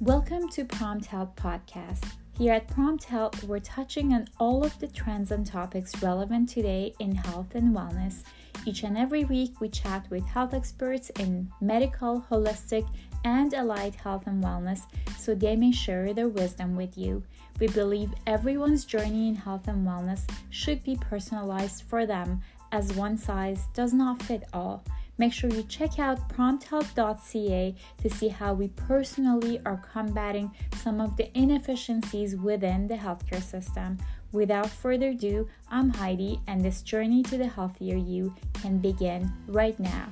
Welcome to Prompt Health Podcast. Here at Prompt Health, we're touching on all of the trends and topics relevant today in health and wellness. Each and every week, we chat with health experts in medical, holistic, and allied health and wellness so they may share their wisdom with you. We believe everyone's journey in health and wellness should be personalized for them, as one size does not fit all. Make sure you check out prompthealth.ca to see how we personally are combating some of the inefficiencies within the healthcare system. Without further ado, I'm Heidi, and this journey to the healthier you can begin right now.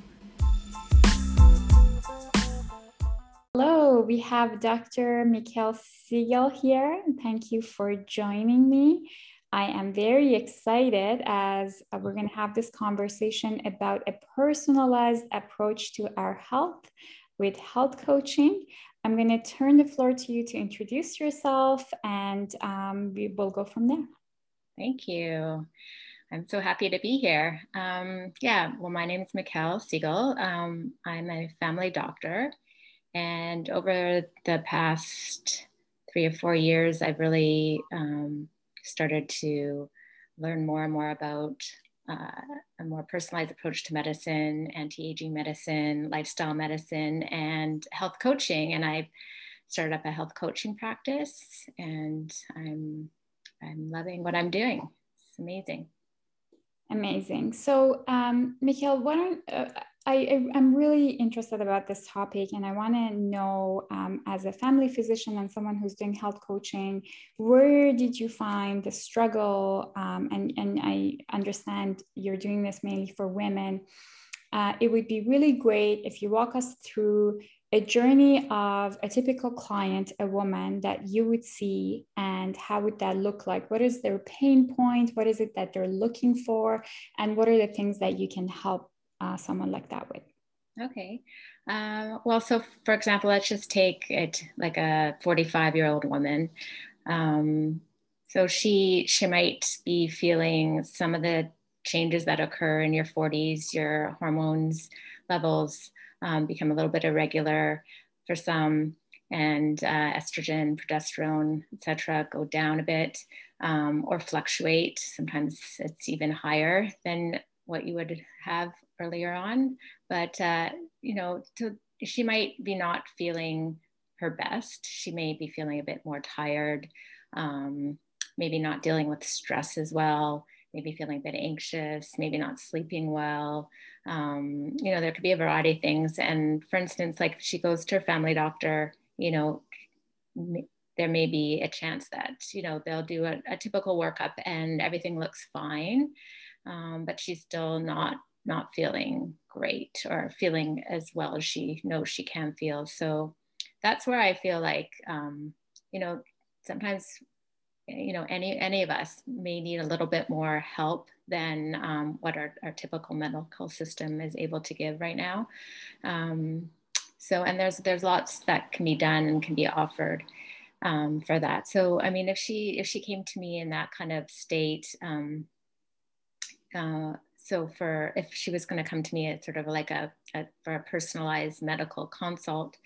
Hello, we have Dr. Mikhail Siegel here. Thank you for joining me. I am very excited as uh, we're going to have this conversation about a personalized approach to our health with health coaching. I'm going to turn the floor to you to introduce yourself and um, we will go from there. Thank you. I'm so happy to be here. Um, yeah, well, my name is Mikkel Siegel. Um, I'm a family doctor. And over the past three or four years, I've really um, started to learn more and more about uh, a more personalized approach to medicine, anti aging medicine, lifestyle medicine, and health coaching. And I started up a health coaching practice, and I'm I'm loving what I'm doing. It's amazing. Amazing. So, um, Mikhail, why don't uh, I, am really interested about this topic, and I want to know, um, as a family physician and someone who's doing health coaching, where did you find the struggle? Um, and and I understand you're doing this mainly for women. Uh, it would be really great if you walk us through a journey of a typical client, a woman that you would see, and how would that look like? What is their pain point? What is it that they're looking for? And what are the things that you can help uh, someone like that with? Okay. Uh, well, so for example, let's just take it like a 45 year old woman. Um, so she she might be feeling some of the changes that occur in your 40s, your hormones levels um, become a little bit irregular for some, and uh, estrogen, progesterone, etc., go down a bit um, or fluctuate. Sometimes it's even higher than what you would have earlier on. But, uh, you know, to, she might be not feeling her best. She may be feeling a bit more tired, um, maybe not dealing with stress as well, maybe feeling a bit anxious, maybe not sleeping well. Um, you know, there could be a variety of things. And for instance, like she goes to her family doctor, you know, there may be a chance that, you know, they'll do a, a typical workup and everything looks fine. Um, but she's still not not feeling great or feeling as well as she knows she can feel. So that's where I feel like, um, you know, sometimes, you know, any any of us may need a little bit more help than um, what our, our typical medical system is able to give right now. Um, so, and there's there's lots that can be done and can be offered um, for that. So, I mean, if she if she came to me in that kind of state, um, uh, so for if she was going to come to me at sort of like a, a for a personalized medical consult,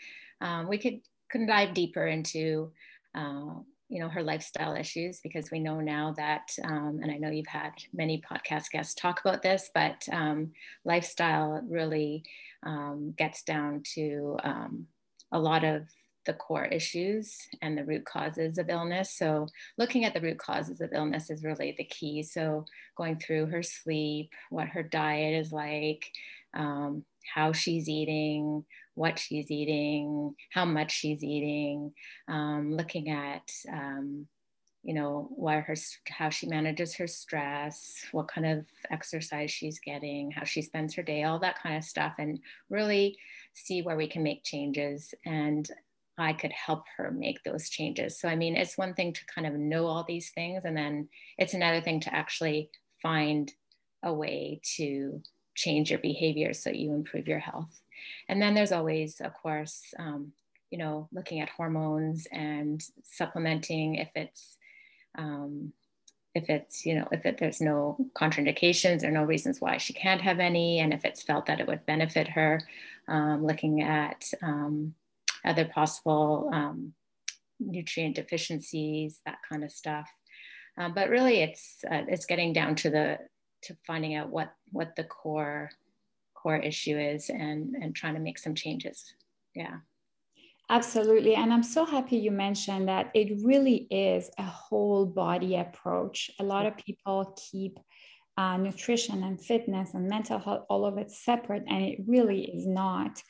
um, we could could dive deeper into uh, you know her lifestyle issues because we know now that um, and I know you've had many podcast guests talk about this, but um, lifestyle really um, gets down to um, a lot of the core issues and the root causes of illness. So, looking at the root causes of illness is really the key. So, going through her sleep, what her diet is like, um, how she's eating, what she's eating, how much she's eating, um, looking at um, you know why her how she manages her stress what kind of exercise she's getting how she spends her day all that kind of stuff and really see where we can make changes and I could help her make those changes. So, I mean, it's one thing to kind of know all these things, and then it's another thing to actually find a way to change your behavior so you improve your health. And then there's always, of course, um, you know, looking at hormones and supplementing if it's, um, if it's, you know, if it, there's no contraindications or no reasons why she can't have any, and if it's felt that it would benefit her, um, looking at, um, other possible um, nutrient deficiencies, that kind of stuff. Um, but really, it's uh, it's getting down to the to finding out what what the core core issue is and and trying to make some changes. Yeah. Absolutely. And I'm so happy you mentioned that it really is a whole body approach. A lot of people keep uh, nutrition and fitness and mental health, all of it separate, and it really is not.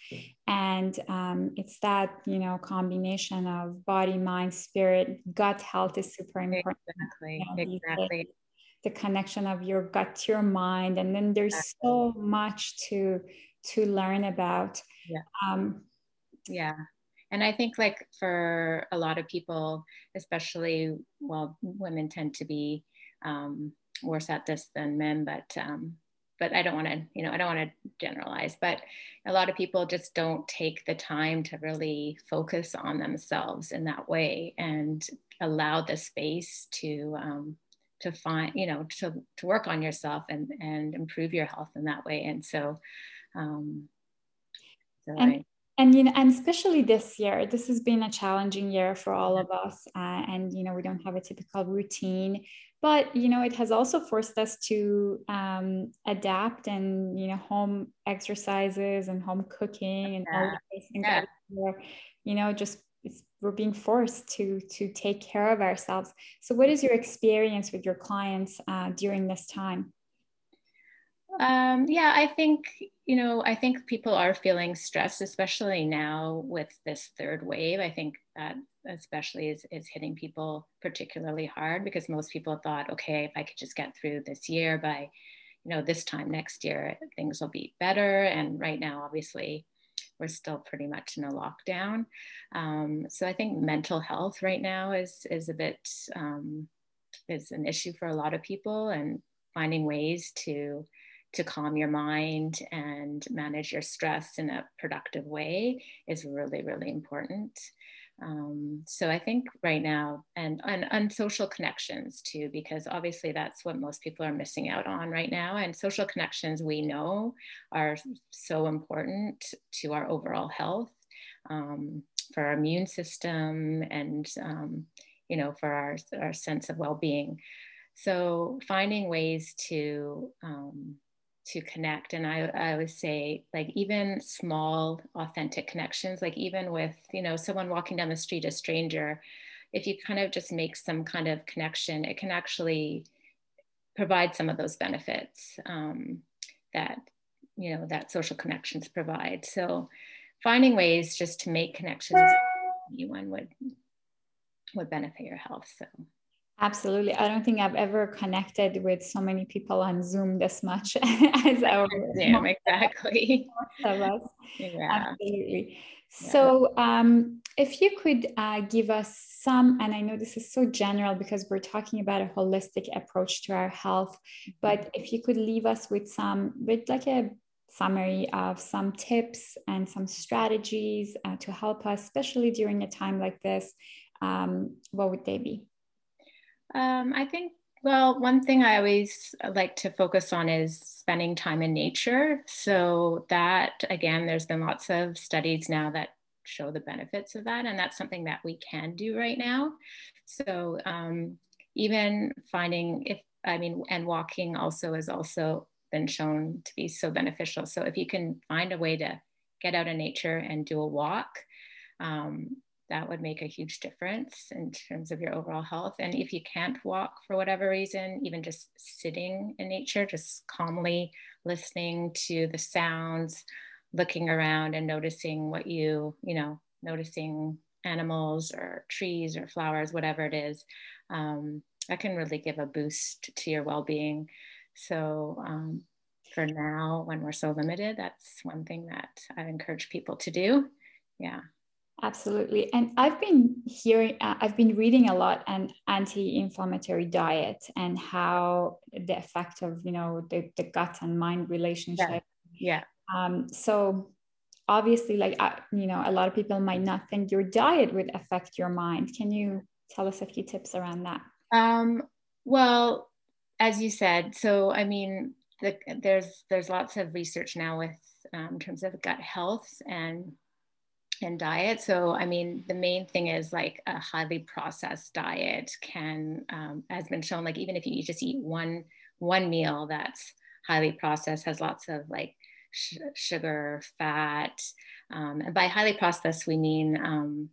And um, it's that, you know, combination of body, mind, spirit, gut health is super important. Exactly. You know, exactly. The connection of your gut to your mind. And then there's exactly. so much to to learn about. Yeah. Um, yeah and i think like for a lot of people especially well women tend to be um, worse at this than men but um, but i don't want to you know i don't want to generalize but a lot of people just don't take the time to really focus on themselves in that way and allow the space to um, to find you know to, to work on yourself and and improve your health in that way. And so um so and, I, and you know and especially this year this has been a challenging year for all of us uh, and you know we don't have a typical routine. But you know it has also forced us to um, adapt and you know home exercises and home cooking and all these things yeah. you know just we're being forced to to take care of ourselves. So what is your experience with your clients uh, during this time um, yeah, I think, you know, I think people are feeling stressed, especially now with this third wave. I think that especially is, is hitting people particularly hard because most people thought, okay, if I could just get through this year by, you know, this time next year, things will be better. And right now, obviously, we're still pretty much in a lockdown. Um, so I think mental health right now is, is a bit, um, is an issue for a lot of people and finding ways to to calm your mind and manage your stress in a productive way is really, really important. Um, so I think right now, and, and social connections too, because obviously that's what most people are missing out on right now. And social connections we know are so important to our overall health, um, for our immune system, and um, you know for our our sense of well-being. So finding ways to um, to connect. And I, I would say like even small authentic connections like even with you know someone walking down the street a stranger if you kind of just make some kind of connection it can actually provide some of those benefits um, that you know that social connections provide. So finding ways just to make connections anyone would would benefit your health so Absolutely. I don't think I've ever connected with so many people on Zoom this much as our Zoom, exactly. Of us. Yeah. Absolutely. Yeah. So, um, if you could uh, give us some, and I know this is so general because we're talking about a holistic approach to our health, but if you could leave us with some, with like a summary of some tips and some strategies uh, to help us, especially during a time like this, um, what would they be? Um, I think, well, one thing I always like to focus on is spending time in nature. So, that again, there's been lots of studies now that show the benefits of that. And that's something that we can do right now. So, um, even finding if, I mean, and walking also has also been shown to be so beneficial. So, if you can find a way to get out in nature and do a walk, um, that would make a huge difference in terms of your overall health. And if you can't walk for whatever reason, even just sitting in nature, just calmly listening to the sounds, looking around and noticing what you, you know, noticing animals or trees or flowers, whatever it is, um, that can really give a boost to your well being. So, um, for now, when we're so limited, that's one thing that I encourage people to do. Yeah. Absolutely. And I've been hearing, uh, I've been reading a lot on anti-inflammatory diet and how the effect of, you know, the, the gut and mind relationship. Yeah. yeah. Um, so obviously, like, uh, you know, a lot of people might not think your diet would affect your mind. Can you tell us a few tips around that? Um, well, as you said, so, I mean, the, there's, there's lots of research now with, um, in terms of gut health and in diet. So, I mean, the main thing is like a highly processed diet can, um, has been shown, like even if you just eat one one meal that's highly processed, has lots of like sh- sugar, fat, um, and by highly processed we mean um,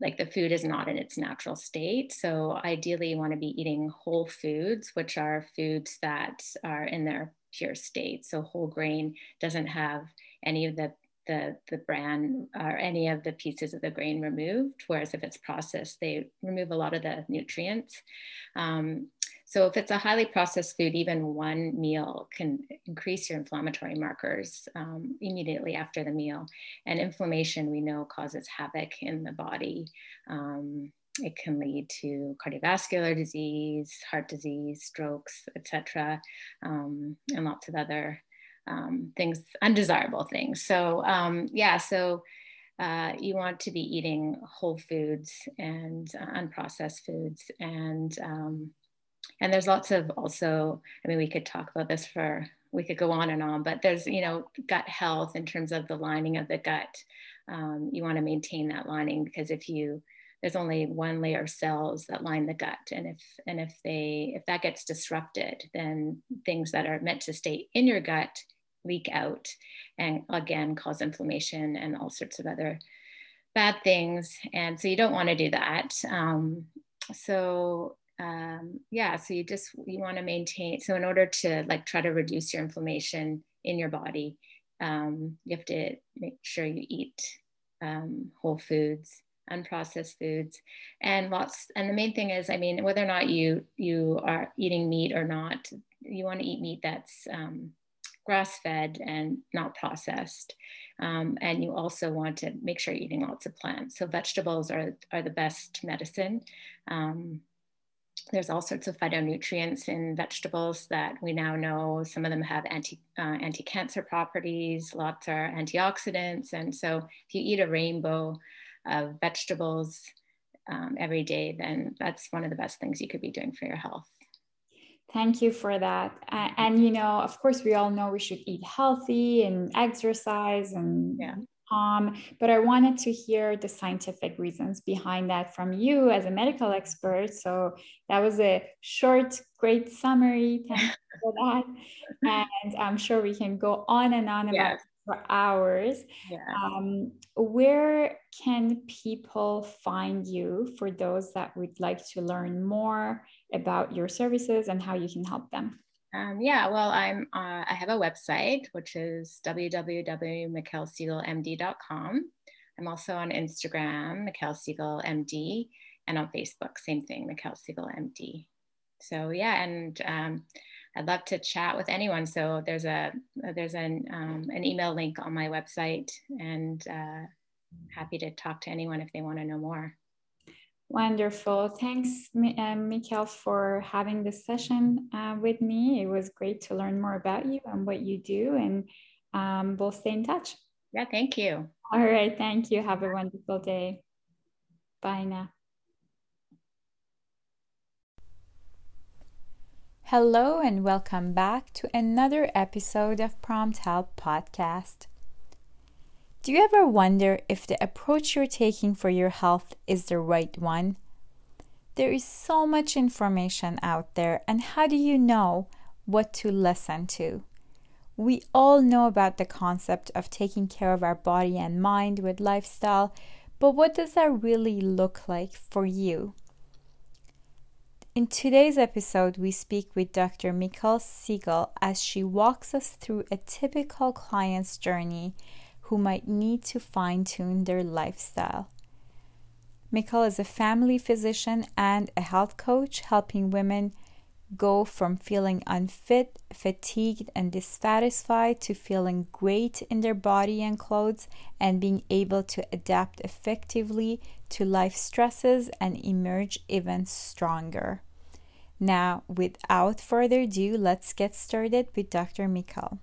like the food is not in its natural state. So ideally, you want to be eating whole foods, which are foods that are in their pure state. So whole grain doesn't have any of the the, the bran or any of the pieces of the grain removed. Whereas if it's processed, they remove a lot of the nutrients. Um, so if it's a highly processed food, even one meal can increase your inflammatory markers um, immediately after the meal. And inflammation, we know, causes havoc in the body. Um, it can lead to cardiovascular disease, heart disease, strokes, etc., um, and lots of other um, things, undesirable things. So um, yeah, so uh, you want to be eating whole foods and uh, unprocessed foods and um, and there's lots of also i mean we could talk about this for we could go on and on but there's you know gut health in terms of the lining of the gut um, you want to maintain that lining because if you there's only one layer of cells that line the gut. And if and if they if that gets disrupted then things that are meant to stay in your gut leak out and again cause inflammation and all sorts of other bad things. And so you don't want to do that. Um, so um, yeah so you just you want to maintain so in order to like try to reduce your inflammation in your body um, you have to make sure you eat um, whole foods unprocessed foods and lots and the main thing is i mean whether or not you you are eating meat or not you want to eat meat that's um, grass fed and not processed um, and you also want to make sure you're eating lots of plants so vegetables are, are the best medicine um, there's all sorts of phytonutrients in vegetables that we now know. Some of them have anti uh, anti-cancer properties. Lots are antioxidants, and so if you eat a rainbow of vegetables um, every day, then that's one of the best things you could be doing for your health. Thank you for that. and, you know, of course, we all know we should eat healthy and exercise and yeah. Um, but I wanted to hear the scientific reasons behind that from you as a medical expert. So that was a short, great summary. Thank you for that. And I'm sure we can go on and on about yes. For hours. Yeah. Um, where can people find you for those that would like to learn more about your services and how you can help them? Um, yeah, well, I'm uh, I have a website which is www.mikhailsiegelmd.com. I'm also on Instagram, Mikhail Siegel MD, and on Facebook, same thing, Mikhail Siegel MD. So yeah, and um, I'd love to chat with anyone. So there's a there's an um, an email link on my website, and uh, happy to talk to anyone if they want to know more. Wonderful. Thanks, uh, Mikhail, for having this session uh, with me. It was great to learn more about you and what you do, and um, we'll stay in touch. Yeah, thank you. All right. Thank you. Have a wonderful day. Bye now. Hello, and welcome back to another episode of Prompt Health Podcast. Do you ever wonder if the approach you're taking for your health is the right one? There is so much information out there, and how do you know what to listen to? We all know about the concept of taking care of our body and mind with lifestyle, but what does that really look like for you? In today's episode, we speak with Dr. Mikhail Siegel as she walks us through a typical client's journey who might need to fine tune their lifestyle. Mikhail is a family physician and a health coach, helping women go from feeling unfit, fatigued, and dissatisfied to feeling great in their body and clothes and being able to adapt effectively to life stresses and emerge even stronger. Now, without further ado, let's get started with Dr. Mikhail.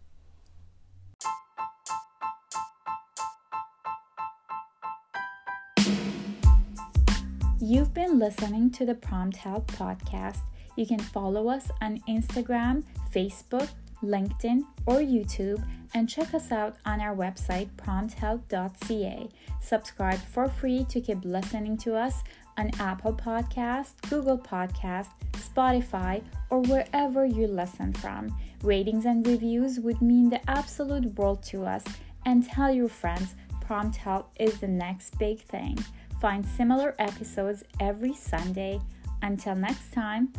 You've been listening to the Prompt Health podcast. You can follow us on Instagram, Facebook, LinkedIn, or YouTube, and check us out on our website prompthealth.ca. Subscribe for free to keep listening to us on Apple Podcast, Google Podcast, Spotify, or wherever you listen from. Ratings and reviews would mean the absolute world to us. And tell your friends, Prompt Health is the next big thing. Find similar episodes every Sunday. Until next time.